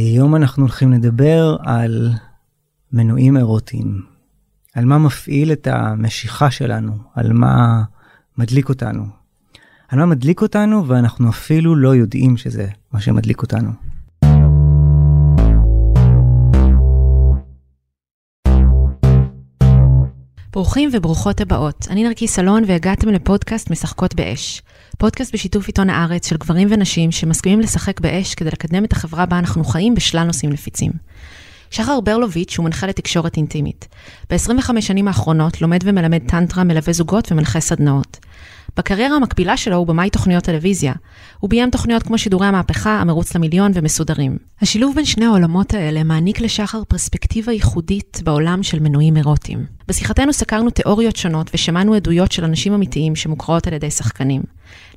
היום אנחנו הולכים לדבר על מנועים אירוטיים, על מה מפעיל את המשיכה שלנו, על מה מדליק אותנו. על מה מדליק אותנו ואנחנו אפילו לא יודעים שזה מה שמדליק אותנו. ברוכים וברוכות הבאות. אני נרקיס אלון והגעתם לפודקאסט משחקות באש. פודקאסט בשיתוף עיתון הארץ של גברים ונשים שמסכימים לשחק באש כדי לקדם את החברה בה אנחנו חיים בשלל נושאים נפיצים. שחר ברלוביץ' הוא מנחה לתקשורת אינטימית. ב-25 שנים האחרונות לומד ומלמד טנטרה, מלווה זוגות ומנחה סדנאות. בקריירה המקבילה שלו הוא במאי תוכניות טלוויזיה. הוא ביים תוכניות כמו שידורי המהפכה, המרוץ למיליון ומסודרים. השילוב בין שני העולמות האלה מעניק לשחר פרספקטיבה ייחודית בעולם של מנועים אירוטיים. בשיחתנו סקרנו תיאוריות שונות ושמענו עדויות של אנשים אמיתיים שמוכרות על ידי שחקנים.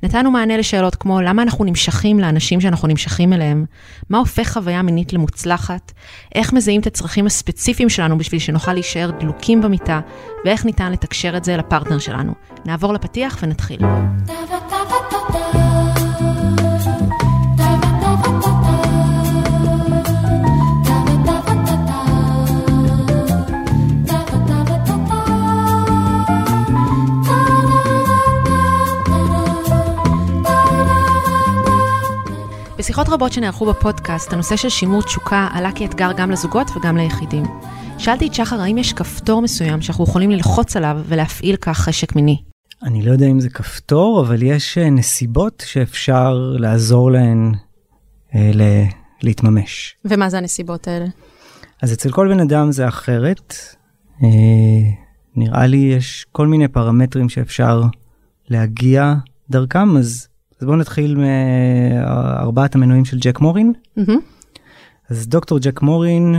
נתנו מענה לשאלות כמו למה אנחנו נמשכים לאנשים שאנחנו נמשכים אליהם, מה הופך חוויה מינית למוצלחת, איך מזהים את הצרכים הספציפיים שלנו בשביל שנוכל להישאר דלוקים במיטה, ואיך ניתן לתקשר את זה לפרטנר שלנו. נעבור לפתיח ונתחיל. בשיחות רבות שנערכו בפודקאסט, הנושא של שימור תשוקה עלה כאתגר גם לזוגות וגם ליחידים. שאלתי את שחר האם יש כפתור מסוים שאנחנו יכולים ללחוץ עליו ולהפעיל כך חשק מיני. אני לא יודע אם זה כפתור, אבל יש אה, נסיבות שאפשר לעזור להן אה, ל- להתממש. ומה זה הנסיבות האלה? אז אצל כל בן אדם זה אחרת. אה, נראה לי יש כל מיני פרמטרים שאפשר להגיע דרכם, אז, אז בואו נתחיל מארבעת המנועים של ג'ק מורין. Mm-hmm. אז דוקטור ג'ק מורין,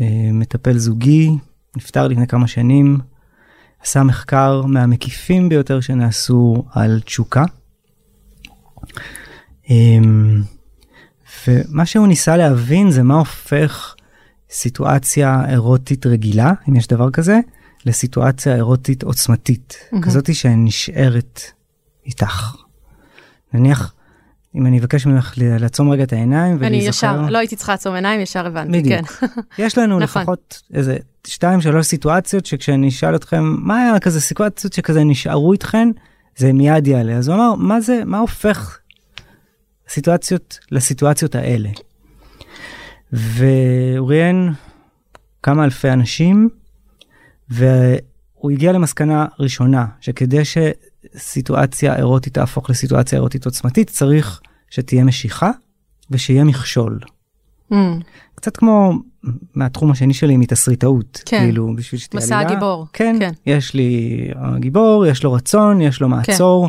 אה, מטפל זוגי, נפטר לפני כמה שנים, עשה מחקר מהמקיפים ביותר שנעשו על תשוקה. אמ, ומה שהוא ניסה להבין זה מה הופך סיטואציה אירוטית רגילה, אם יש דבר כזה, לסיטואציה אירוטית עוצמתית, מהמם. כזאתי שנשארת איתך. נניח, אם אני אבקש ממך לעצום רגע את העיניים אני ולהיזכר, ישר, לא הייתי צריכה לעצום עיניים, ישר הבנתי, בדיוק. כן. יש לנו נכון. לפחות איזה שתיים שלוש סיטואציות שכשאני אשאל אתכם מה היה כזה סיטואציות שכזה נשארו איתכן זה מיד יעלה אז הוא אמר מה זה מה הופך סיטואציות לסיטואציות האלה. והוא ראיין כמה אלפי אנשים והוא הגיע למסקנה ראשונה שכדי שסיטואציה אירוטית תהפוך לסיטואציה אירוטית עוצמתית צריך שתהיה משיכה ושיהיה מכשול. Mm, קצת כמו מהתחום השני שלי מתסריטאות כן. כאילו בשביל שתהיה מסע עלילה. הגיבור. כן, כן. יש לי גיבור יש לו רצון יש לו מעצור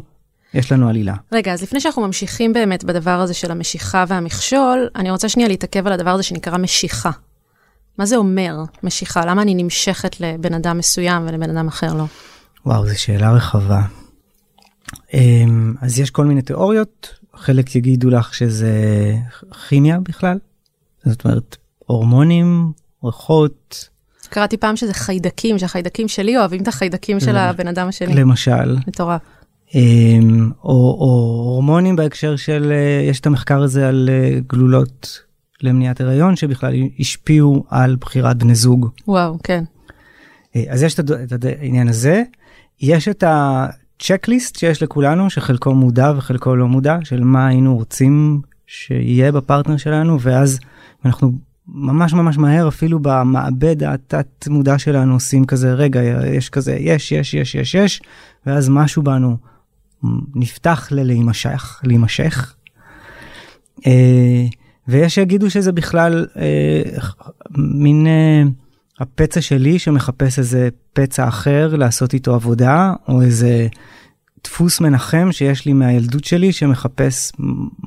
יש לנו עלילה רגע, אז לפני שאנחנו ממשיכים באמת בדבר הזה של המשיכה והמכשול, אני רוצה שנייה להתעכב על הדבר הזה שנקרא משיכה. מה זה אומר, משיכה? למה אני נמשכת לבן אדם מסוים ולבן אדם אחר לא? וואו זו שאלה רחבה. אמ, אז יש כל מיני תיאוריות חלק יגידו לך שזה כימיה בכלל זאת אומרת הורמונים ריחות קראתי פעם שזה חיידקים, שהחיידקים שלי אוהבים את החיידקים של הבן אדם השני. למשל מטורף. אמ, או, או הורמונים בהקשר של אה, יש את המחקר הזה על אה, גלולות למניעת הריון שבכלל השפיעו על בחירת בני זוג. וואו, כן. אה, אז יש את את העניין הזה, יש את הצ'קליסט שיש לכולנו שחלקו מודע וחלקו לא מודע של מה היינו רוצים שיהיה בפרטנר שלנו ואז אנחנו ממש ממש מהר אפילו במעבד התת מודע שלנו עושים כזה רגע יש כזה יש יש יש יש יש ואז משהו בנו נפתח ללהימשך להימשך. אה, ויש שיגידו שזה בכלל אה, מין אה, הפצע שלי שמחפש איזה פצע אחר לעשות איתו עבודה או איזה דפוס מנחם שיש לי מהילדות שלי שמחפש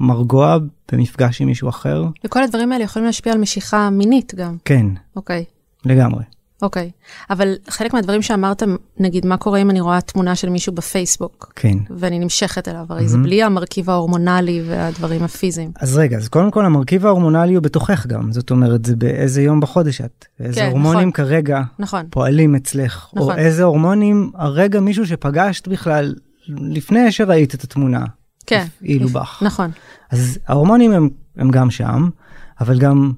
מרגוע במפגש עם מישהו אחר. וכל הדברים האלה יכולים להשפיע על משיכה מינית גם. כן, אוקיי, לגמרי. אוקיי. אבל חלק מהדברים שאמרת, נגיד, מה קורה אם אני רואה תמונה של מישהו בפייסבוק, כן. ואני נמשכת אליו, הרי זה מהמם. בלי המרכיב ההורמונלי והדברים הפיזיים. אז רגע, אז קודם כל המרכיב ההורמונלי הוא בתוכך גם, זאת אומרת זה באיזה יום בחודש את, ואיזה כן, הורמונים נכון. כרגע נכון. פועלים אצלך, או נכון. איזה הורמונים הרגע מישהו שפגשת בכלל לפני שראית את התמונה, כן. הפעילו בך. נכון. אז ההורמונים הם, הם גם שם, אבל גם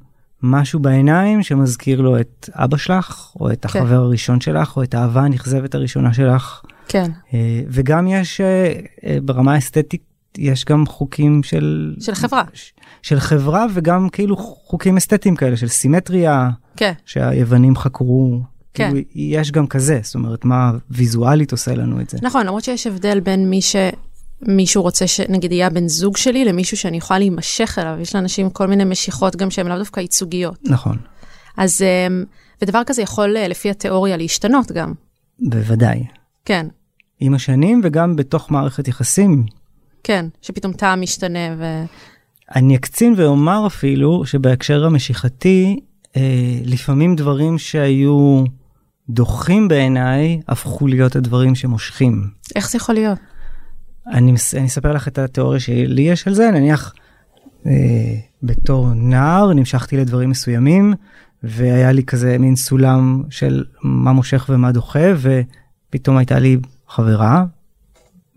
משהו בעיניים שמזכיר לו את אבא שלך, או את החבר הראשון שלך, או את האהבה הנכזבת הראשונה שלך. כן. אה, וגם יש אה, אה, ברמה האסתטית, יש גם חוקים של... של חברה. של חברה וגם כאילו חוקים אסתטיים כאלה של סימטריה, כן. שהיוונים חקרו. כן. כאילו יש גם כזה, זאת אומרת, מה ויזואלית עושה לנו את זה. נכון, למרות שיש הבדל בין מי ש... מישהו רוצה שנגיד יהיה הבן זוג שלי למישהו שאני יכולה להימשך אליו, יש לאנשים כל מיני משיכות גם שהן לאו דווקא ייצוגיות. נכון. אז, אמ, ודבר כזה יכול אה, לפי התיאוריה להשתנות גם. בוודאי. כן. עם השנים וגם בתוך מערכת יחסים. כן, שפתאום טעם משתנה ו... אני אקצין ואומר אפילו שבהקשר המשיכתי, אה, לפעמים דברים שהיו דוחים בעיניי, הפכו להיות הדברים שמושכים. איך זה יכול להיות? אני, אני אספר לך את התיאוריה שלי יש על זה, נניח אה, בתור נער נמשכתי לדברים מסוימים, והיה לי כזה מין סולם של מה מושך ומה דוחה, ופתאום הייתה לי חברה,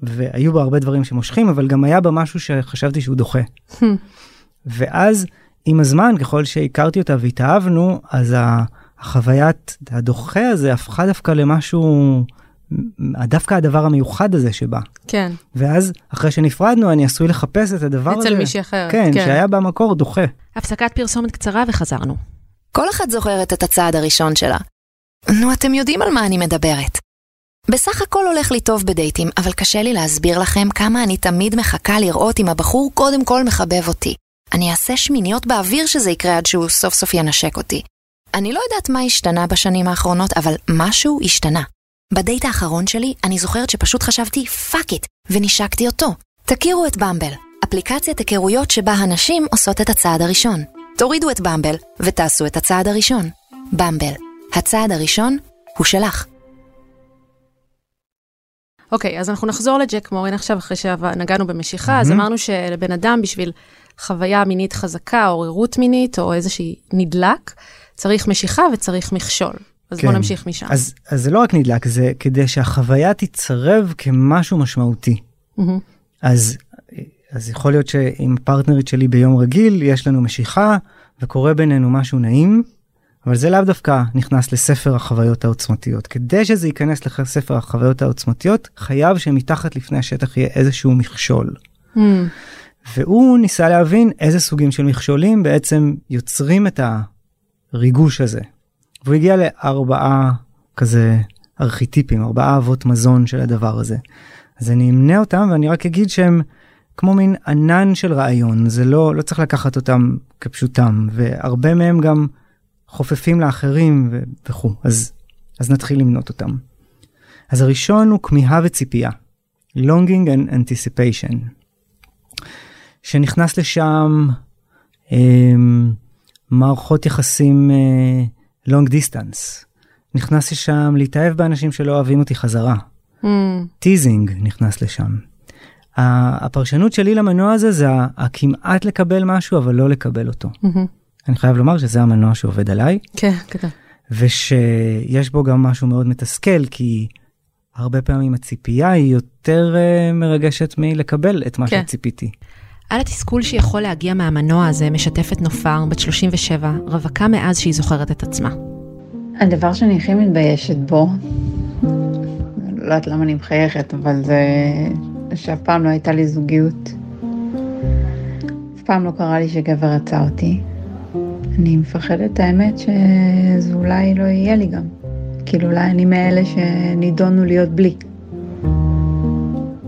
והיו בה הרבה דברים שמושכים, אבל גם היה בה משהו שחשבתי שהוא דוחה. ואז עם הזמן, ככל שהכרתי אותה והתאהבנו, אז החוויית הדוחה הזה הפכה דווקא למשהו, דווקא הדבר המיוחד הזה שבא. כן. ואז אחרי שנפרדנו, אני עשוי לחפש את הדבר אצל הזה. אצל מישהי אחרת. כן, כן, שהיה במקור דוחה. הפסקת פרסומת קצרה וחזרנו. כל אחת זוכרת את הצעד הראשון שלה. נו, אתם יודעים על מה אני מדברת. בסך הכל הולך לי טוב בדייטים, אבל קשה לי להסביר לכם כמה אני תמיד מחכה לראות אם הבחור קודם כל מחבב אותי. אני אעשה שמיניות באוויר שזה יקרה עד שהוא סוף סוף ינשק אותי. אני לא יודעת מה השתנה בשנים האחרונות, אבל משהו השתנה. בדייט האחרון שלי, אני זוכרת שפשוט חשבתי fuck it, ונשקתי אותו. תכירו את במבל, אפליקציית היכרויות שבה הנשים עושות את הצעד הראשון. תורידו את במבל ותעשו את הצעד הראשון. במבל, הצעד הראשון הוא שלך. אוקיי, okay, אז אנחנו נחזור לג'ק מורן עכשיו, אחרי שנגענו במשיכה, mm-hmm. אז אמרנו שלבן אדם, בשביל חוויה מינית חזקה, עוררות מינית, או איזושהי נדלק, צריך משיכה וצריך מכשול. אז כן. בוא נמשיך משם. אז, אז זה לא רק נדלק, זה כדי שהחוויה תצרב כמשהו משמעותי. Mm-hmm. אז, אז יכול להיות שעם הפרטנרית שלי ביום רגיל, יש לנו משיכה, וקורה בינינו משהו נעים, אבל זה לאו דווקא נכנס לספר החוויות העוצמתיות. כדי שזה ייכנס לספר החוויות העוצמתיות, חייב שמתחת לפני השטח יהיה איזשהו מכשול. Mm. והוא ניסה להבין איזה סוגים של מכשולים בעצם יוצרים את הריגוש הזה. והוא הגיע לארבעה כזה ארכיטיפים, ארבעה אבות מזון של הדבר הזה. אז אני אמנה אותם ואני רק אגיד שהם כמו מין ענן של רעיון, זה לא, לא צריך לקחת אותם כפשוטם, והרבה מהם גם חופפים לאחרים ו- וכו', אז, אז נתחיל למנות אותם. אז הראשון הוא כמיהה וציפייה, longing and anticipation, שנכנס לשם אה, מערכות יחסים אה, long distance, נכנס לשם להתאהב באנשים שלא אוהבים אותי חזרה, teasing mm. נכנס לשם. הפרשנות שלי למנוע הזה זה הכמעט לקבל משהו אבל לא לקבל אותו. Mm-hmm. אני חייב לומר שזה המנוע שעובד עליי. כן, כתוב. ושיש בו גם משהו מאוד מתסכל, כי הרבה פעמים הציפייה היא יותר uh, מרגשת מלקבל את מה כן. שציפיתי. על התסכול שיכול להגיע מהמנוע הזה משתפת נופר, בת 37, רווקה מאז שהיא זוכרת את עצמה. הדבר שאני הכי מתביישת בו, לא יודעת למה אני מחייכת, אבל זה שאף פעם לא הייתה לי זוגיות. אף פעם לא קרה לי שגבר רצה אותי. אני מפחדת האמת שזה אולי לא יהיה לי גם. כאילו אולי אני מאלה שנידונו להיות בלי.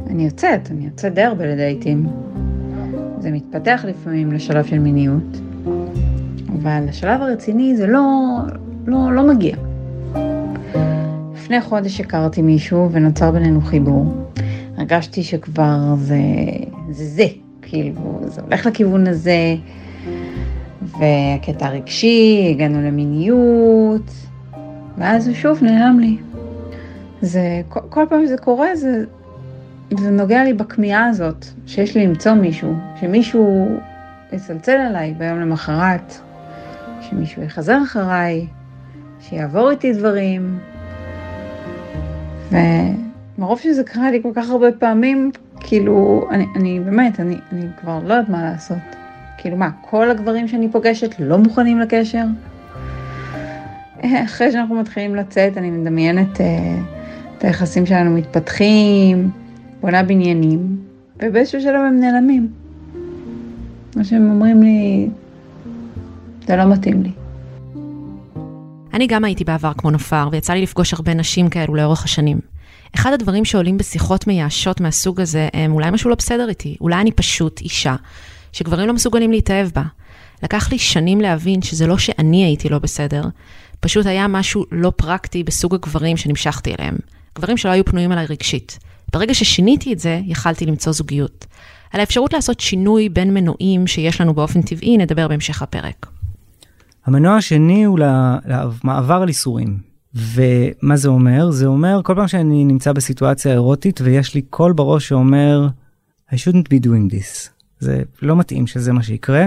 אני יוצאת, אני יוצאת די הרבה לדייטים. זה מתפתח לפעמים לשלב של מיניות, אבל השלב הרציני זה לא, לא, לא מגיע. לפני חודש הכרתי מישהו ונוצר בינינו חיבור. הרגשתי שכבר זה זה, זה כאילו, זה הולך לכיוון הזה. והקטע הרגשי, הגענו למיניות, ואז הוא שוב נעלם לי. זה, כל, כל פעם שזה קורה, זה, זה נוגע לי בכמיהה הזאת, שיש לי למצוא מישהו, שמישהו יצלצל עליי ביום למחרת, שמישהו יחזר אחריי, שיעבור איתי דברים. ומרוב שזה קרה לי כל כך הרבה פעמים, כאילו, אני, אני באמת, אני, אני כבר לא יודעת מה לעשות. כאילו מה, כל הגברים שאני פוגשת לא מוכנים לקשר? אחרי שאנחנו מתחילים לצאת, אני מדמיינת אה, את היחסים שלנו מתפתחים, בונה בניינים, ובאיזשהו שלב הם נעלמים. מה שהם אומרים לי, זה לא מתאים לי. אני גם הייתי בעבר כמו נופר, ויצא לי לפגוש הרבה נשים כאלו לאורך השנים. אחד הדברים שעולים בשיחות מייאשות מהסוג הזה, הם אולי משהו לא בסדר איתי, אולי אני פשוט אישה, שגברים לא מסוגלים להתאהב בה. לקח לי שנים להבין שזה לא שאני הייתי לא בסדר, פשוט היה משהו לא פרקטי בסוג הגברים שנמשכתי אליהם. גברים שלא היו פנויים עליי רגשית. ברגע ששיניתי את זה, יכלתי למצוא זוגיות. על האפשרות לעשות שינוי בין מנועים שיש לנו באופן טבעי, נדבר בהמשך הפרק. המנוע השני הוא למעבר על איסורים. ומה זה אומר? זה אומר כל פעם שאני נמצא בסיטואציה אירוטית ויש לי קול בראש שאומר I shouldn't be doing this. זה לא מתאים שזה מה שיקרה,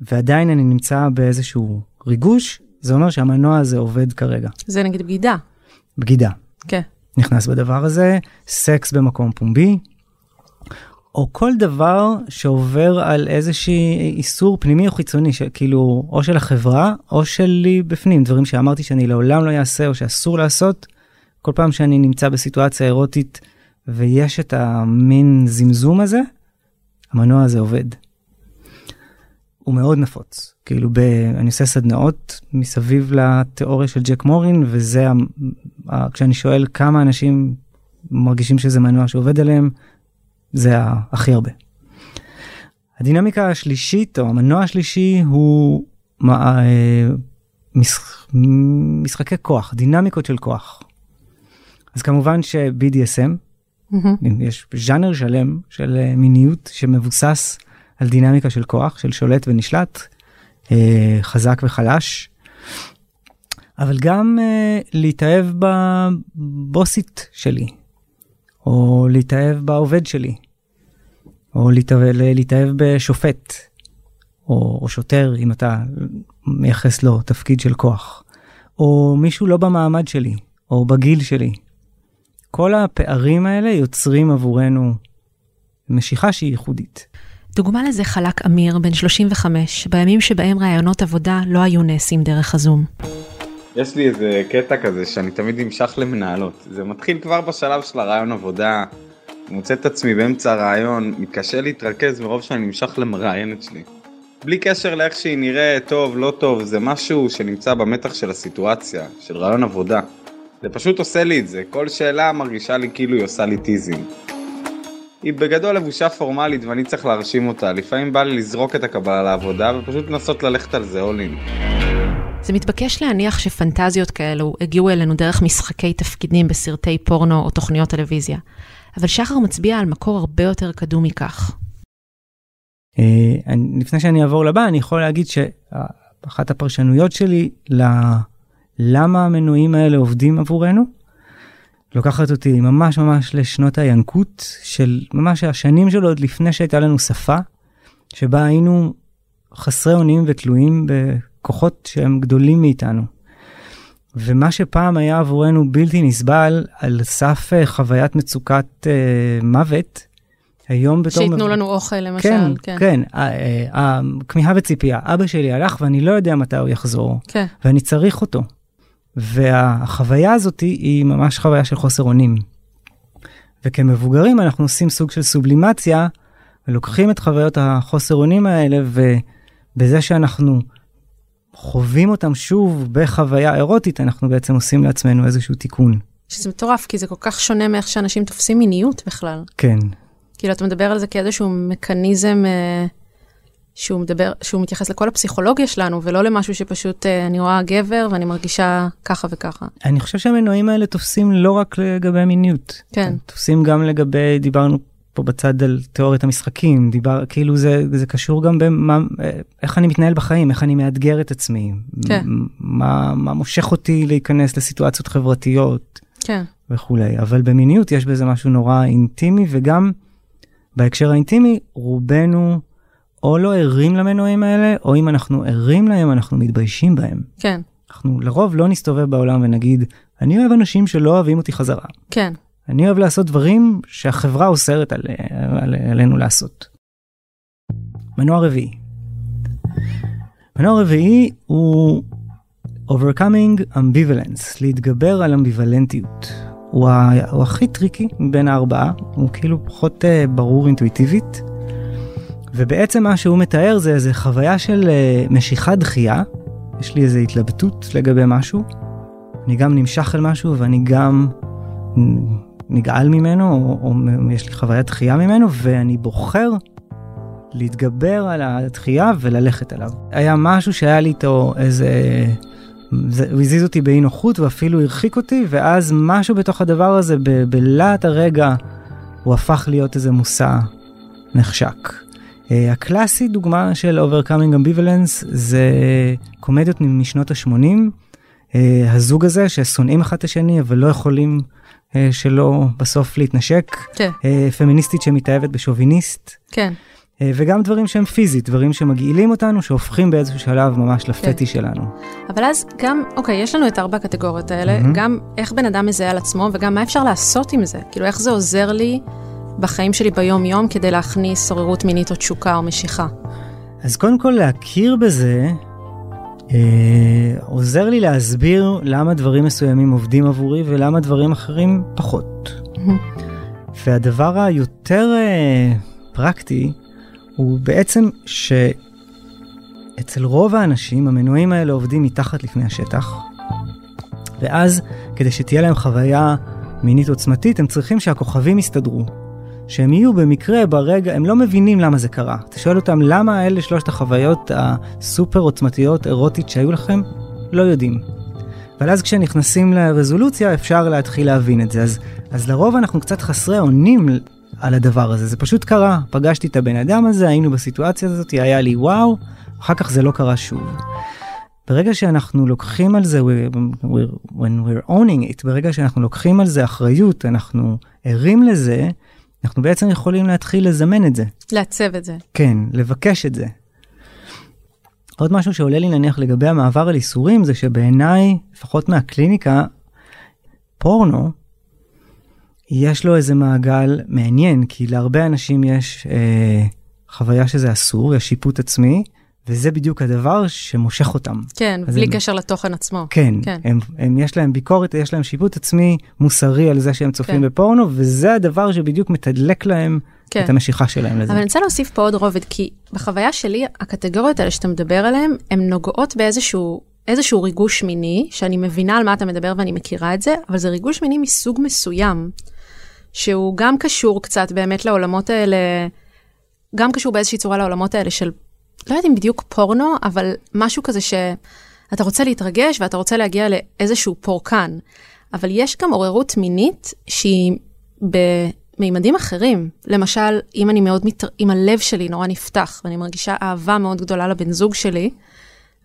ועדיין אני נמצא באיזשהו ריגוש, זה אומר שהמנוע הזה עובד כרגע. זה נגיד בגידה. בגידה. כן. נכנס בדבר הזה, סקס במקום פומבי, או כל דבר שעובר על איזשהי איסור פנימי או חיצוני, כאילו, או של החברה, או שלי בפנים, דברים שאמרתי שאני לעולם לא אעשה או שאסור לעשות. כל פעם שאני נמצא בסיטואציה אירוטית ויש את המין זמזום הזה, המנוע הזה עובד. הוא מאוד נפוץ. כאילו, ב, אני עושה סדנאות מסביב לתיאוריה של ג'ק מורין, וזה, כשאני שואל כמה אנשים מרגישים שזה מנוע שעובד עליהם, זה הכי הרבה. הדינמיקה השלישית, או המנוע השלישי, הוא מה, אה, משח, משחקי כוח, דינמיקות של כוח. אז כמובן ש-BDSM, mm-hmm. יש ז'אנר שלם של אה, מיניות שמבוסס על דינמיקה של כוח, של שולט ונשלט, אה, חזק וחלש. אבל גם אה, להתאהב בבוסית שלי, או להתאהב בעובד שלי, או להתאהב, להתאהב בשופט, או, או שוטר, אם אתה מייחס לו תפקיד של כוח, או מישהו לא במעמד שלי, או בגיל שלי. כל הפערים האלה יוצרים עבורנו משיכה שהיא ייחודית. דוגמה לזה חלק אמיר, בן 35, בימים שבהם ראיונות עבודה לא היו נעשים דרך הזום. יש לי איזה קטע כזה שאני תמיד נמשך למנהלות. זה מתחיל כבר בשלב של הרעיון עבודה, מוצא את עצמי באמצע הרעיון, מתקשה להתרכז מרוב שאני נמשך למראיינת שלי. בלי קשר לאיך שהיא נראית, טוב, לא טוב, זה משהו שנמצא במתח של הסיטואציה, של רעיון עבודה. זה פשוט עושה לי את זה, כל שאלה מרגישה לי כאילו היא עושה לי טיזים. היא בגדול לבושה פורמלית ואני צריך להרשים אותה, לפעמים בא לי לזרוק את הקבלה לעבודה ופשוט לנסות ללכת על זה אולין. זה מתבקש להניח שפנטזיות כאלו הגיעו אלינו דרך משחקי תפקידים בסרטי פורנו או תוכניות טלוויזיה. אבל שחר מצביע על מקור הרבה יותר קדום מכך. אה, לפני שאני אעבור לבא, אני יכול להגיד שאחת הפרשנויות שלי ללמה המנועים האלה עובדים עבורנו, לוקחת אותי ממש ממש לשנות הינקות של ממש השנים שלו עוד לפני שהייתה לנו שפה, שבה היינו חסרי אונים ותלויים בכוחות שהם גדולים מאיתנו. ומה שפעם היה עבורנו בלתי נסבל על סף אה, חוויית מצוקת uh, מוות, היום בתור... שייתנו לנו אוכל למשל, כן. כן, כן, הכמיהה וציפייה. אבא שלי הלך ואני לא יודע מתי הוא יחזור, כן. ואני צריך אותו. והחוויה הזאת היא ממש חוויה של חוסר אונים. וכמבוגרים אנחנו עושים סוג של סובלימציה, ולוקחים את חוויות החוסר אונים האלה, ובזה שאנחנו חווים אותם שוב בחוויה אירוטית, אנחנו בעצם עושים לעצמנו איזשהו תיקון. שזה מטורף, כי זה כל כך שונה מאיך שאנשים תופסים מיניות בכלל. כן. כאילו, אתה מדבר על זה כאיזשהו מכניזם אה, שהוא מדבר, שהוא מתייחס לכל הפסיכולוגיה שלנו, ולא למשהו שפשוט אה, אני רואה גבר ואני מרגישה ככה וככה. אני חושב שהמנועים האלה תופסים לא רק לגבי מיניות. כן. תופסים גם לגבי, דיברנו פה בצד על תיאוריית המשחקים, דיבר, כאילו זה, זה קשור גם במה, איך אני מתנהל בחיים, איך אני מאתגר את עצמי, כן. מה, מה מושך אותי להיכנס לסיטואציות חברתיות כן. וכולי. אבל במיניות יש בזה משהו נורא אינטימי, וגם בהקשר האינטימי, רובנו או לא ערים למנועים האלה, או אם אנחנו ערים להם, אנחנו מתביישים בהם. כן. אנחנו לרוב לא נסתובב בעולם ונגיד, אני אוהב אנשים שלא אוהבים אותי חזרה. כן. אני אוהב לעשות דברים שהחברה אוסרת על, על, עלינו לעשות. מנוע רביעי, מנוע רביעי הוא overcoming ambivalence, להתגבר על אמביוולנטיות. הוא, ה, הוא הכי טריקי מבין הארבעה, הוא כאילו פחות uh, ברור אינטואיטיבית. ובעצם מה שהוא מתאר זה איזה חוויה של uh, משיכה דחייה, יש לי איזה התלבטות לגבי משהו, אני גם נמשך אל משהו ואני גם נגעל ממנו, או, או יש לי חוויית דחייה ממנו, ואני בוחר להתגבר על הדחייה וללכת עליו. היה משהו שהיה לי איתו איזה... זה, הוא הזיז אותי באי נוחות ואפילו הרחיק אותי, ואז משהו בתוך הדבר הזה, בלהט הרגע, הוא הפך להיות איזה מושא נחשק. Uh, הקלאסי דוגמה של Overcoming Ambivalence זה קומדיות משנות ה-80, uh, הזוג הזה ששונאים אחד את השני אבל לא יכולים uh, שלא בסוף להתנשק, כן. פמיניסטית שמתאהבת בשוביניסט. כן. אה, וגם דברים שהם פיזית, דברים שמגעילים אותנו, שהופכים באיזשהו שלב ממש לפטי כן. שלנו. אבל אז גם, אוקיי, יש לנו את ארבע הקטגוריות האלה, mm-hmm. גם איך בן אדם מזהה על עצמו, וגם מה אפשר לעשות עם זה. כאילו, איך זה עוזר לי בחיים שלי ביום-יום כדי להכניס עוררות מינית או תשוקה או משיכה. אז קודם כל להכיר בזה, אה, עוזר לי להסביר למה דברים מסוימים עובדים עבורי ולמה דברים אחרים פחות. והדבר היותר אה, פרקטי, הוא בעצם שאצל רוב האנשים המנועים האלה עובדים מתחת לפני השטח, ואז כדי שתהיה להם חוויה מינית עוצמתית, הם צריכים שהכוכבים יסתדרו. שהם יהיו במקרה ברגע, הם לא מבינים למה זה קרה. אתה שואל אותם למה אלה שלושת החוויות הסופר עוצמתיות, אירוטית שהיו לכם? לא יודעים. אבל אז כשנכנסים לרזולוציה אפשר להתחיל להבין את זה. אז, אז לרוב אנחנו קצת חסרי אונים על הדבר הזה, זה פשוט קרה, פגשתי את הבן אדם הזה, היינו בסיטואציה הזאת, היה לי וואו, אחר כך זה לא קרה שוב. ברגע שאנחנו לוקחים על זה, we're, we're, when we're owning it, ברגע שאנחנו לוקחים על זה אחריות, אנחנו ערים לזה, אנחנו בעצם יכולים להתחיל לזמן את זה. לעצב את זה. כן, לבקש את זה. עוד משהו שעולה לי נניח לגבי המעבר על איסורים, זה שבעיניי, לפחות מהקליניקה, פורנו, יש לו איזה מעגל מעניין, כי להרבה אנשים יש אה, חוויה שזה אסור, יש שיפוט עצמי, וזה בדיוק הדבר שמושך אותם. כן, בלי הם, קשר לתוכן עצמו. כן, כן. הם, הם, יש להם ביקורת, יש להם שיפוט עצמי מוסרי על זה שהם צופים כן. בפורנו, וזה הדבר שבדיוק מתדלק להם כן. את המשיכה שלהם לזה. אבל אני רוצה להוסיף פה עוד רובד, כי בחוויה שלי, הקטגוריות האלה שאתה מדבר עליהן, הן נוגעות באיזשהו איזשהו ריגוש מיני, שאני מבינה על מה אתה מדבר ואני מכירה את זה, אבל זה ריגוש מיני מסוג מסוים. שהוא גם קשור קצת באמת לעולמות האלה, גם קשור באיזושהי צורה לעולמות האלה של, לא יודעת אם בדיוק פורנו, אבל משהו כזה שאתה רוצה להתרגש ואתה רוצה להגיע לאיזשהו פורקן. אבל יש גם עוררות מינית שהיא במימדים אחרים. למשל, אם אני מאוד, מת... אם הלב שלי נורא נפתח ואני מרגישה אהבה מאוד גדולה לבן זוג שלי,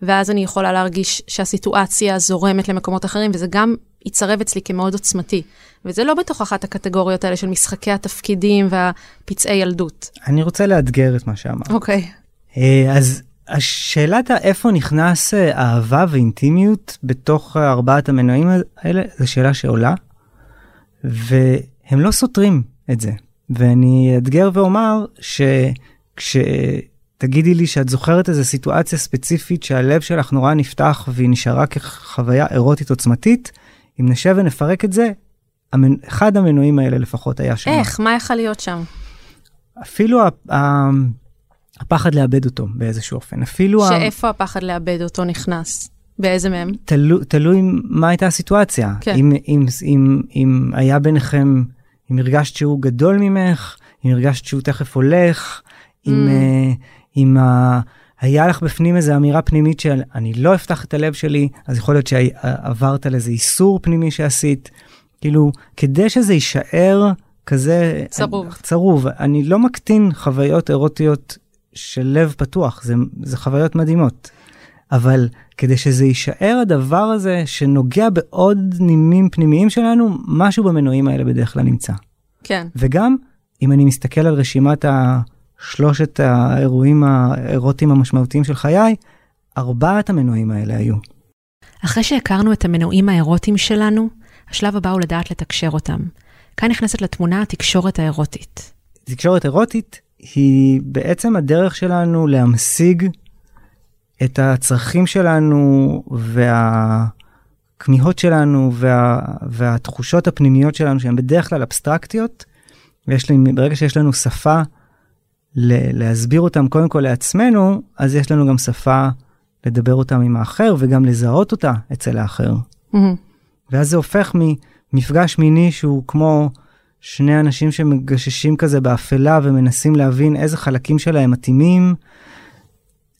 ואז אני יכולה להרגיש שהסיטואציה זורמת למקומות אחרים, וזה גם יצרב אצלי כמאוד עוצמתי. וזה לא בתוך אחת הקטגוריות האלה של משחקי התפקידים והפצעי ילדות. אני רוצה לאתגר את מה שאמרת. אוקיי. Okay. אה, אז השאלת איפה נכנס אה, אהבה ואינטימיות בתוך ארבעת המנועים האלה, זו שאלה שעולה, והם לא סותרים את זה. ואני אאתגר ואומר שכש... תגידי לי שאת זוכרת איזה סיטואציה ספציפית שהלב שלך נורא נפתח והיא נשארה כחוויה אירוטית עוצמתית, אם נשב ונפרק את זה, המנ... אחד המנועים האלה לפחות היה שם. איך? מה יכול להיות שם? אפילו הפחד לאבד אותו באיזשהו אופן. אפילו... שאיפה ה... הפחד לאבד אותו נכנס? באיזה מהם? תלו, תלוי מה הייתה הסיטואציה. כן. אם, אם, אם, אם היה ביניכם, אם הרגשת שהוא גדול ממך, אם הרגשת שהוא תכף הולך, mm. אם, uh, אם uh, היה לך בפנים איזו אמירה פנימית של אני לא אפתח את הלב שלי, אז יכול להיות שעברת על איזה איסור פנימי שעשית. כאילו, כדי שזה יישאר כזה... צרוב. צרוב. אני לא מקטין חוויות אירוטיות של לב פתוח, זה, זה חוויות מדהימות. אבל כדי שזה יישאר הדבר הזה שנוגע בעוד נימים פנימיים שלנו, משהו במנועים האלה בדרך כלל נמצא. כן. וגם, אם אני מסתכל על רשימת השלושת האירועים האירוטיים המשמעותיים של חיי, ארבעת המנועים האלה היו. אחרי שהכרנו את המנועים האירוטיים שלנו, השלב הבא הוא לדעת לתקשר אותם. כאן נכנסת לתמונה התקשורת האירוטית. תקשורת אירוטית היא בעצם הדרך שלנו להמשיג את הצרכים שלנו והכמיהות שלנו וה, והתחושות הפנימיות שלנו שהן בדרך כלל אבסטרקטיות, ויש לי, ברגע שיש לנו שפה ל- להסביר אותם קודם כל לעצמנו, אז יש לנו גם שפה לדבר אותם עם האחר וגם לזהות אותה אצל האחר. Mm-hmm. ואז זה הופך ממפגש מיני שהוא כמו שני אנשים שמגששים כזה באפלה ומנסים להבין איזה חלקים שלהם מתאימים.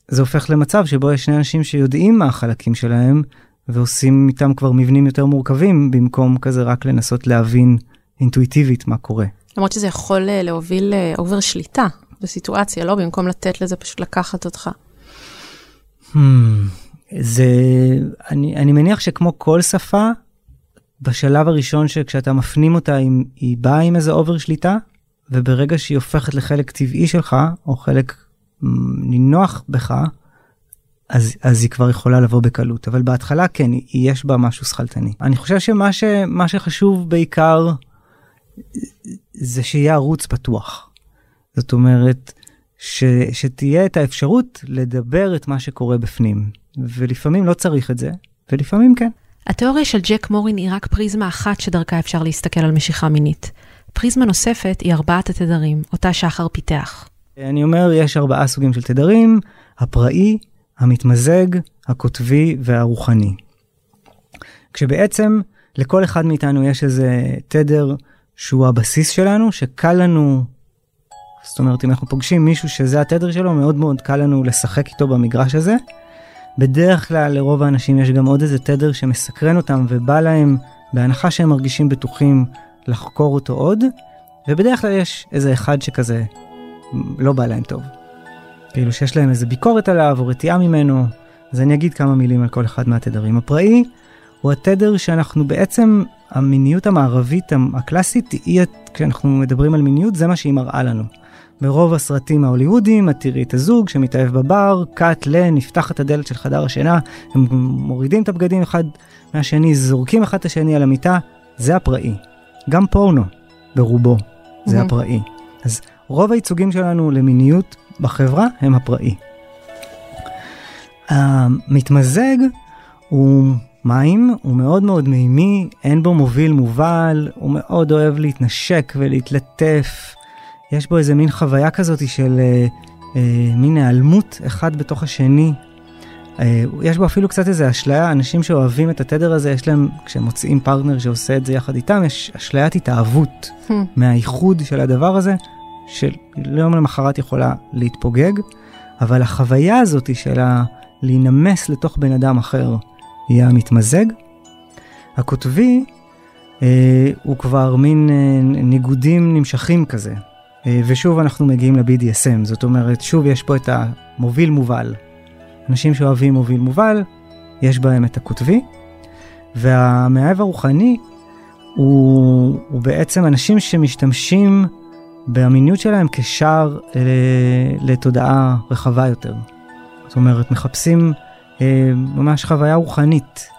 זה הופך למצב שבו יש שני אנשים שיודעים מה החלקים שלהם ועושים איתם כבר מבנים יותר מורכבים במקום כזה רק לנסות להבין אינטואיטיבית מה קורה. למרות שזה יכול אה, להוביל ל over שליטה בסיטואציה, לא? במקום לתת לזה פשוט לקחת אותך. Hmm, זה, אני, אני מניח שכמו כל שפה, בשלב הראשון שכשאתה מפנים אותה, היא, היא באה עם איזה over שליטה, וברגע שהיא הופכת לחלק טבעי שלך, או חלק נינוח בך, אז, אז היא כבר יכולה לבוא בקלות. אבל בהתחלה כן, יש בה משהו שכלתני. אני חושב שמה ש, שחשוב בעיקר, זה שיהיה ערוץ פתוח. זאת אומרת, ש, שתהיה את האפשרות לדבר את מה שקורה בפנים. ולפעמים לא צריך את זה, ולפעמים כן. התיאוריה של ג'ק מורין היא רק פריזמה אחת שדרכה אפשר להסתכל על משיכה מינית. פריזמה נוספת היא ארבעת התדרים, אותה שחר פיתח. אני אומר, יש ארבעה סוגים של תדרים, הפראי, המתמזג, הקוטבי והרוחני. כשבעצם לכל אחד מאיתנו יש איזה תדר שהוא הבסיס שלנו, שקל לנו, זאת אומרת, אם אנחנו פוגשים מישהו שזה התדר שלו, מאוד מאוד קל לנו לשחק איתו במגרש הזה. בדרך כלל לרוב האנשים יש גם עוד איזה תדר שמסקרן אותם ובא להם, בהנחה שהם מרגישים בטוחים, לחקור אותו עוד, ובדרך כלל יש איזה אחד שכזה לא בא להם טוב. כאילו שיש להם איזה ביקורת עליו או רתיעה ממנו, אז אני אגיד כמה מילים על כל אחד מהתדרים. הפראי הוא התדר שאנחנו בעצם, המיניות המערבית הקלאסית, היא, כשאנחנו מדברים על מיניות, זה מה שהיא מראה לנו. ברוב הסרטים ההוליוודיים את תראי את הזוג שמתאהב בבר, קאט ל, נפתחת הדלת של חדר השינה, הם מורידים את הבגדים אחד מהשני, זורקים אחד את השני על המיטה, זה הפראי. גם פורנו, ברובו, זה mm-hmm. הפראי. אז רוב הייצוגים שלנו למיניות בחברה הם הפראי. המתמזג הוא מים, הוא מאוד מאוד מימי, אין בו מוביל מובל, הוא מאוד אוהב להתנשק ולהתלטף. יש בו איזה מין חוויה כזאת של אה, אה, מין היעלמות אחד בתוך השני. אה, יש בו אפילו קצת איזה אשליה, אנשים שאוהבים את התדר הזה, יש להם, כשהם מוצאים פרטנר שעושה את זה יחד איתם, יש אשליית התאהבות hmm. מהאיחוד של הדבר הזה, שליום למחרת יכולה להתפוגג, אבל החוויה הזאת של ה... להינמס לתוך בן אדם אחר, יהיה המתמזג. הכותבי אה, הוא כבר מין אה, ניגודים נמשכים כזה. אה, ושוב אנחנו מגיעים ל-BDSM, זאת אומרת, שוב יש פה את המוביל מובל. אנשים שאוהבים מוביל מובל, יש בהם את הכותבי, והמאהב הרוחני הוא, הוא בעצם אנשים שמשתמשים במיניות שלהם כשער אה, לתודעה רחבה יותר. זאת אומרת, מחפשים אה, ממש חוויה רוחנית,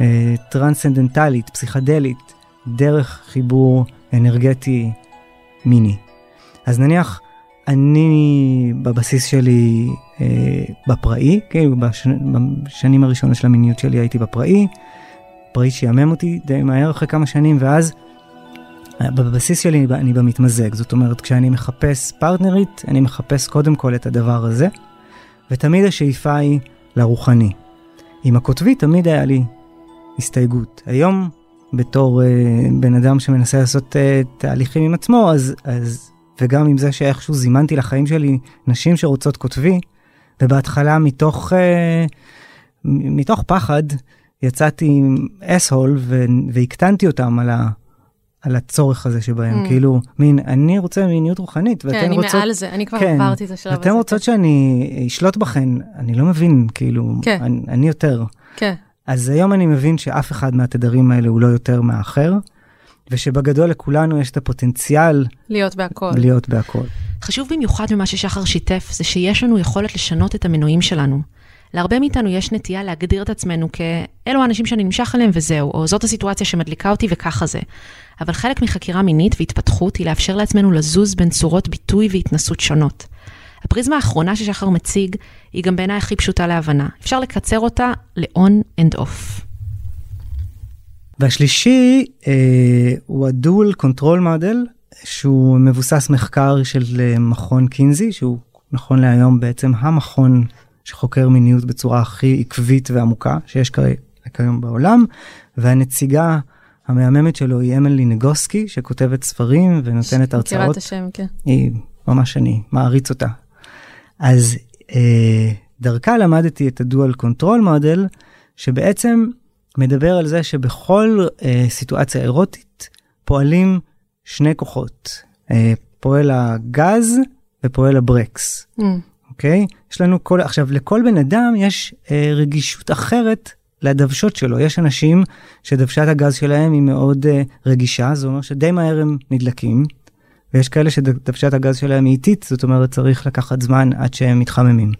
אה, טרנסצנדנטלית, פסיכדלית, דרך חיבור אנרגטי מיני. אז נניח אני בבסיס שלי אה, בפראי, כאילו בש, בשנים הראשונות של המיניות שלי הייתי בפראי, פראי שיאמם אותי די מהר אחרי כמה שנים, ואז אה, בבסיס שלי אני במתמזג, זאת אומרת כשאני מחפש פרטנרית, אני מחפש קודם כל את הדבר הזה, ותמיד השאיפה היא לרוחני. עם הכותבי תמיד היה לי הסתייגות. היום, בתור uh, בן אדם שמנסה לעשות uh, תהליכים עם עצמו, אז, אז, וגם עם זה שאיכשהו זימנתי לחיים שלי נשים שרוצות כותבי, ובהתחלה מתוך, uh, מתוך פחד יצאתי עם אס-הול והקטנתי אותם על, ה, על הצורך הזה שבהם, mm. כאילו, מין, אני רוצה מיניות רוחנית, ואתן כן, רוצות... כן, אני מעל זה, אני כבר כן, עברתי את השלב הזה. ואתן רוצות כן. שאני אשלוט בכן, אני לא מבין, כאילו, כן. אני, אני יותר. כן. אז היום אני מבין שאף אחד מהתדרים האלה הוא לא יותר מהאחר, ושבגדול לכולנו יש את הפוטנציאל... להיות בהכל. להיות בהכל. חשוב במיוחד ממה ששחר שיתף, זה שיש לנו יכולת לשנות את המנועים שלנו. להרבה מאיתנו יש נטייה להגדיר את עצמנו כאלו האנשים שאני נמשך אליהם וזהו, או זאת הסיטואציה שמדליקה אותי וככה זה. אבל חלק מחקירה מינית והתפתחות היא לאפשר לעצמנו לזוז בין צורות ביטוי והתנסות שונות. הפריזמה האחרונה ששחר מציג, היא גם בעיניי הכי פשוטה להבנה. אפשר לקצר אותה ל-on and off. והשלישי אה, הוא ה dual control model, שהוא מבוסס מחקר של אה, מכון קינזי, שהוא נכון להיום בעצם המכון שחוקר מיניות בצורה הכי עקבית ועמוקה שיש כיום בעולם, והנציגה המהממת שלו היא אמילי נגוסקי, שכותבת ספרים ונותנת הרצאות. מכירה את השם, כן. היא ממש אני מעריץ אותה. אז אה, דרכה למדתי את ה dual control model, שבעצם מדבר על זה שבכל אה, סיטואציה אירוטית פועלים שני כוחות. אה, פועל הגז ופועל הברקס. Mm. אוקיי? יש לנו כל, עכשיו לכל בן אדם יש אה, רגישות אחרת לדוושות שלו. יש אנשים שדוושת הגז שלהם היא מאוד אה, רגישה, זה אומר שדי מהר הם נדלקים, ויש כאלה שדוושת הגז שלהם היא איטית, זאת אומרת צריך לקחת זמן עד שהם מתחממים.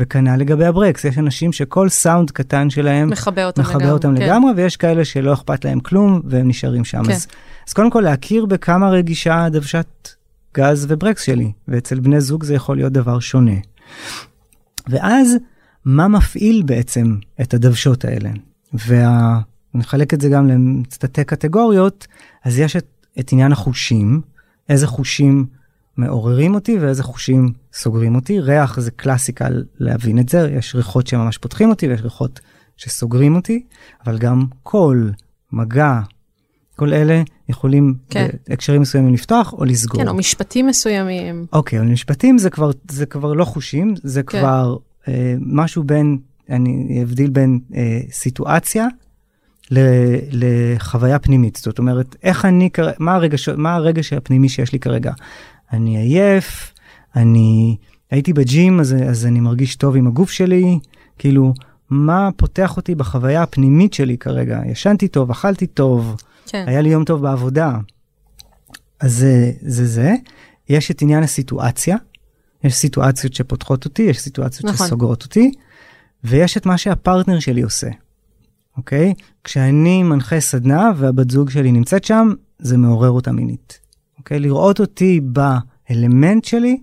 וכנ"ל לגבי הברקס, יש אנשים שכל סאונד קטן שלהם מכבה אותם, מכבה לגמרי, אותם כן. לגמרי, ויש כאלה שלא אכפת להם כלום והם נשארים שם. כן. אז, אז קודם כל להכיר בכמה רגישה דוושת גז וברקס שלי, ואצל בני זוג זה יכול להיות דבר שונה. ואז מה מפעיל בעצם את הדוושות האלה? ונחלק את זה גם לתתי קטגוריות, אז יש את, את עניין החושים, איזה חושים מעוררים אותי ואיזה חושים סוגרים אותי. ריח זה קלאסיקה להבין את זה, יש ריחות שממש פותחים אותי ויש ריחות שסוגרים אותי, אבל גם קול, מגע, כל אלה יכולים כן. בהקשרים מסוימים לפתוח או לסגור. כן, או משפטים מסוימים. אוקיי, אבל משפטים זה כבר, זה כבר לא חושים, זה כן. כבר אה, משהו בין, אני אבדיל בין אה, סיטואציה ל, לחוויה פנימית. זאת אומרת, איך אני, מה הרגש, מה הרגש הפנימי שיש לי כרגע? אני עייף, אני הייתי בג'ים, אז, אז אני מרגיש טוב עם הגוף שלי, כאילו, מה פותח אותי בחוויה הפנימית שלי כרגע? ישנתי טוב, אכלתי טוב, כן. היה לי יום טוב בעבודה. אז זה זה זה. יש את עניין הסיטואציה, יש סיטואציות שפותחות אותי, יש סיטואציות נכון. שסוגרות אותי, ויש את מה שהפרטנר שלי עושה. אוקיי? כשאני מנחה סדנה והבת זוג שלי נמצאת שם, זה מעורר אותה מינית. אוקיי? לראות אותי באלמנט שלי,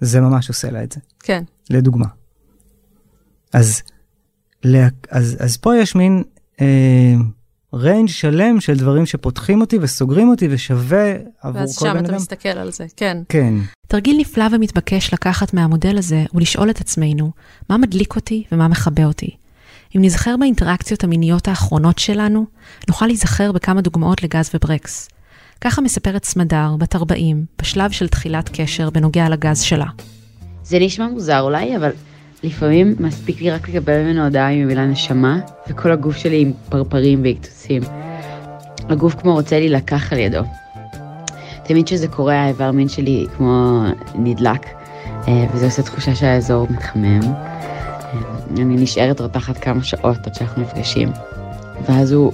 זה ממש עושה לה את זה. כן. לדוגמה. אז, אז, אז פה יש מין אה, range שלם של דברים שפותחים אותי וסוגרים אותי ושווה עבור כל בן אדם. ואז שם אתה מסתכל על זה, כן. כן. תרגיל נפלא ומתבקש לקחת מהמודל הזה ולשאול את עצמנו, מה מדליק אותי ומה מכבה אותי? אם נזכר באינטראקציות המיניות האחרונות שלנו, נוכל להיזכר בכמה דוגמאות לגז וברקס. ככה מספרת סמדר, בת 40, בשלב של תחילת קשר בנוגע לגז שלה. זה נשמע מוזר אולי, אבל לפעמים מספיק לי רק לקבל ממנו הודעה עם המילה נשמה, וכל הגוף שלי עם פרפרים והקטוסים. הגוף כמו רוצה להילקח על ידו. תמיד כשזה קורה האיבר מין שלי כמו נדלק, אה, וזה עושה תחושה שהאזור מתחמם. אה, אני נשארת רותחת כמה שעות עד שאנחנו נפגשים. ואז הוא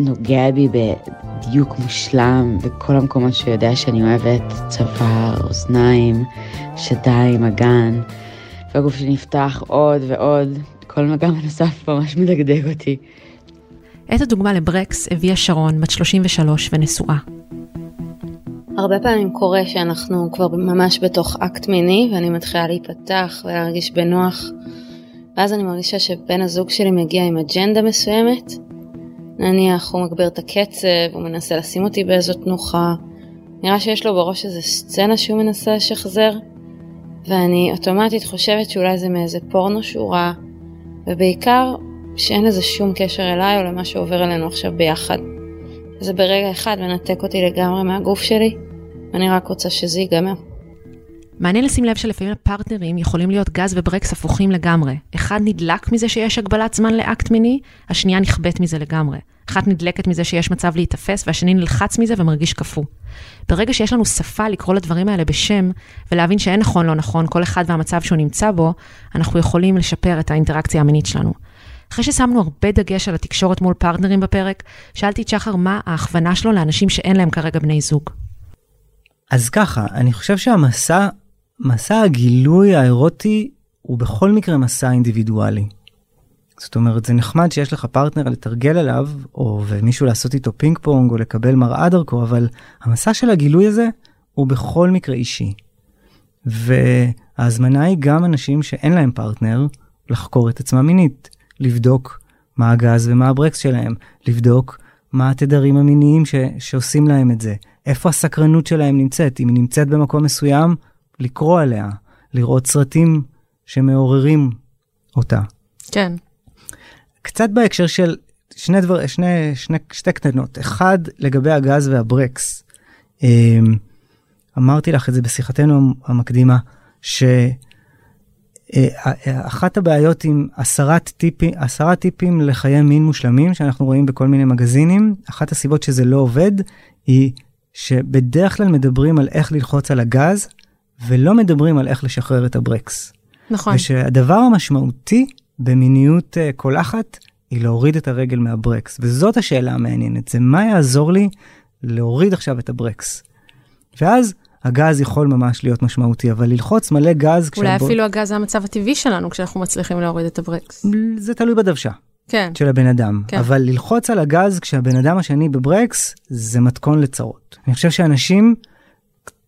נוגע בי בדיוק מושלם בכל המקומות שהוא יודע שאני אוהבת, צוואר, אוזניים, שדיים, אגן. והגוף שלי נפתח עוד ועוד, כל מגע נוסף ממש מדגדג אותי. את הדוגמה לברקס הביאה שרון, בת 33 ונשואה. הרבה פעמים קורה שאנחנו כבר ממש בתוך אקט מיני ואני מתחילה להיפתח ולהרגיש בנוח ואז אני מרגישה שבן הזוג שלי מגיע עם אג'נדה מסוימת נניח הוא מגביר את הקצב, הוא מנסה לשים אותי באיזו תנוחה נראה שיש לו בראש איזה סצנה שהוא מנסה לשחזר ואני אוטומטית חושבת שאולי זה מאיזה פורנו שהוא ראה, ובעיקר שאין לזה שום קשר אליי או למה שעובר אלינו עכשיו ביחד. זה ברגע אחד מנתק אותי לגמרי מהגוף שלי, ואני רק רוצה שזה ייגמר. מעניין לשים לב שלפעמים הפרטנרים יכולים להיות גז וברקס הפוכים לגמרי. אחד נדלק מזה שיש הגבלת זמן לאקט מיני, השנייה נכבדת מזה לגמרי. אחת נדלקת מזה שיש מצב להיתפס, והשני נלחץ מזה ומרגיש קפוא. ברגע שיש לנו שפה לקרוא לדברים האלה בשם, ולהבין שאין נכון לא נכון, כל אחד והמצב שהוא נמצא בו, אנחנו יכולים לשפר את האינטראקציה המינית שלנו. אחרי ששמנו הרבה דגש על התקשורת מול פרטנרים בפרק, שאלתי את שחר מה ההכוונה שלו לאנשים שאין להם כרגע בני זוג. אז ככה, אני חושב שהמסע, מסע הגילוי האירוטי הוא בכל מקרה מסע אינדיבידואלי. זאת אומרת זה נחמד שיש לך פרטנר לתרגל עליו או ומישהו לעשות איתו פינג פונג או לקבל מראה דרכו אבל המסע של הגילוי הזה הוא בכל מקרה אישי. ההזמנה היא גם אנשים שאין להם פרטנר לחקור את עצמם מינית, לבדוק מה הגז ומה הברקס שלהם, לבדוק מה התדרים המיניים ש, שעושים להם את זה, איפה הסקרנות שלהם נמצאת, אם היא נמצאת במקום מסוים, לקרוא עליה, לראות סרטים שמעוררים אותה. כן. קצת בהקשר של שני דבר, שני, שני, שתי קטנות. אחד, לגבי הגז והברקס. אמ, אמרתי לך את זה בשיחתנו המקדימה, שאחת אה, הבעיות עם עשרת טיפים, עשרה טיפים לחיי מין מושלמים שאנחנו רואים בכל מיני מגזינים, אחת הסיבות שזה לא עובד היא שבדרך כלל מדברים על איך ללחוץ על הגז ולא מדברים על איך לשחרר את הברקס. נכון. ושהדבר המשמעותי במיניות uh, קולחת היא להוריד את הרגל מהברקס, וזאת השאלה המעניינת, זה מה יעזור לי להוריד עכשיו את הברקס. ואז הגז יכול ממש להיות משמעותי, אבל ללחוץ מלא גז... אולי כשהבוא... אפילו הגז זה המצב הטבעי שלנו כשאנחנו מצליחים להוריד את הברקס. זה תלוי בדוושה. כן. של הבן אדם. כן. אבל ללחוץ על הגז כשהבן אדם השני בברקס, זה מתכון לצרות. אני חושב שאנשים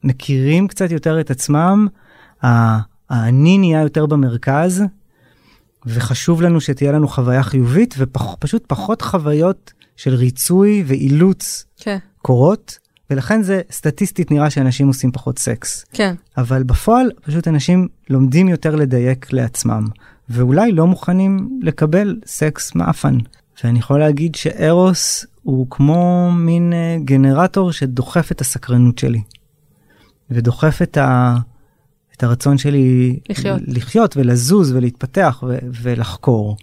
מכירים קצת יותר את עצמם, האני נהיה יותר במרכז, וחשוב לנו שתהיה לנו חוויה חיובית, ופשוט פחות חוויות של ריצוי ואילוץ כן. קורות, ולכן זה סטטיסטית נראה שאנשים עושים פחות סקס. כן. אבל בפועל פשוט אנשים לומדים יותר לדייק לעצמם, ואולי לא מוכנים לקבל סקס מאפן. ואני יכול להגיד שארוס הוא כמו מין uh, גנרטור שדוחף את הסקרנות שלי. ודוחף את, ה, את הרצון שלי לחיות, לחיות ולזוז ולהתפתח ו, ולחקור.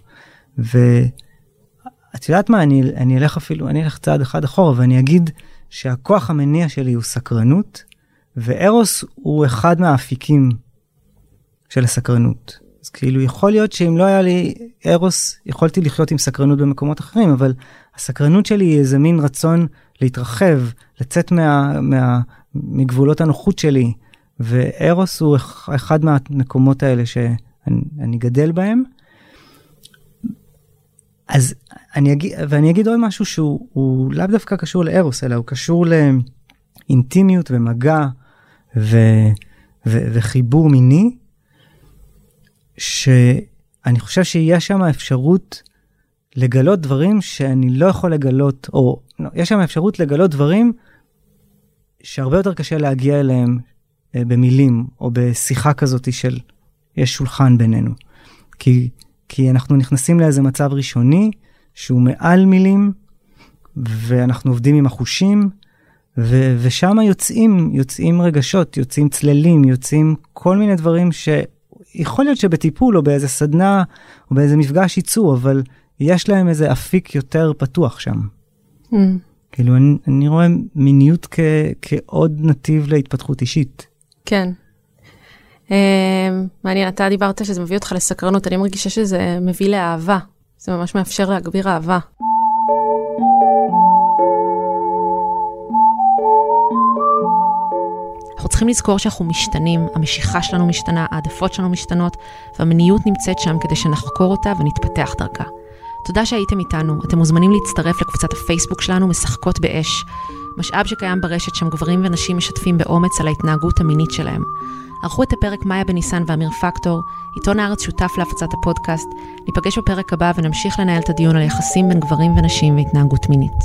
ואת יודעת מה, אני, אני אלך אפילו, אני אלך צעד אחד אחורה ואני אגיד שהכוח המניע שלי הוא סקרנות, וארוס הוא אחד מהאפיקים של הסקרנות. אז כאילו יכול להיות שאם לא היה לי ארוס, יכולתי לחיות עם סקרנות במקומות אחרים, אבל הסקרנות שלי היא איזה מין רצון להתרחב, לצאת מה, מה, מגבולות הנוחות שלי, וארוס הוא אחד מהמקומות האלה שאני גדל בהם. אז אני אגיד, ואני אגיד עוד משהו שהוא לאו דווקא קשור לארוס, אלא הוא קשור לאינטימיות ומגע ו, ו, וחיבור מיני, שאני חושב שיש שם אפשרות לגלות דברים שאני לא יכול לגלות, או לא, יש שם אפשרות לגלות דברים שהרבה יותר קשה להגיע אליהם אה, במילים, או בשיחה כזאת של יש שולחן בינינו. כי, כי אנחנו נכנסים לאיזה מצב ראשוני שהוא מעל מילים, ואנחנו עובדים עם החושים, ו- ושם יוצאים, יוצאים רגשות, יוצאים צללים, יוצאים כל מיני דברים שיכול להיות שבטיפול או באיזה סדנה או באיזה מפגש ייצאו, אבל יש להם איזה אפיק יותר פתוח שם. Mm. כאילו אני, אני רואה מיניות כ, כעוד נתיב להתפתחות אישית. כן. Uh, מעניין, אתה דיברת שזה מביא אותך לסקרנות, אני מרגישה שזה מביא לאהבה. זה ממש מאפשר להגביר אהבה. אנחנו צריכים לזכור שאנחנו משתנים, המשיכה שלנו משתנה, העדפות שלנו משתנות, והמיניות נמצאת שם כדי שנחקור אותה ונתפתח דרכה. תודה שהייתם איתנו. אתם מוזמנים להצטרף לקבוצת הפייסבוק שלנו, משחקות באש. משאב שקיים ברשת שם גברים ונשים משתפים באומץ על ההתנהגות המינית שלהם. ערכו את הפרק מאיה בניסן ואמיר פקטור, עיתון הארץ שותף להפצת הפודקאסט. ניפגש בפרק הבא ונמשיך לנהל את הדיון על יחסים בין גברים ונשים והתנהגות מינית.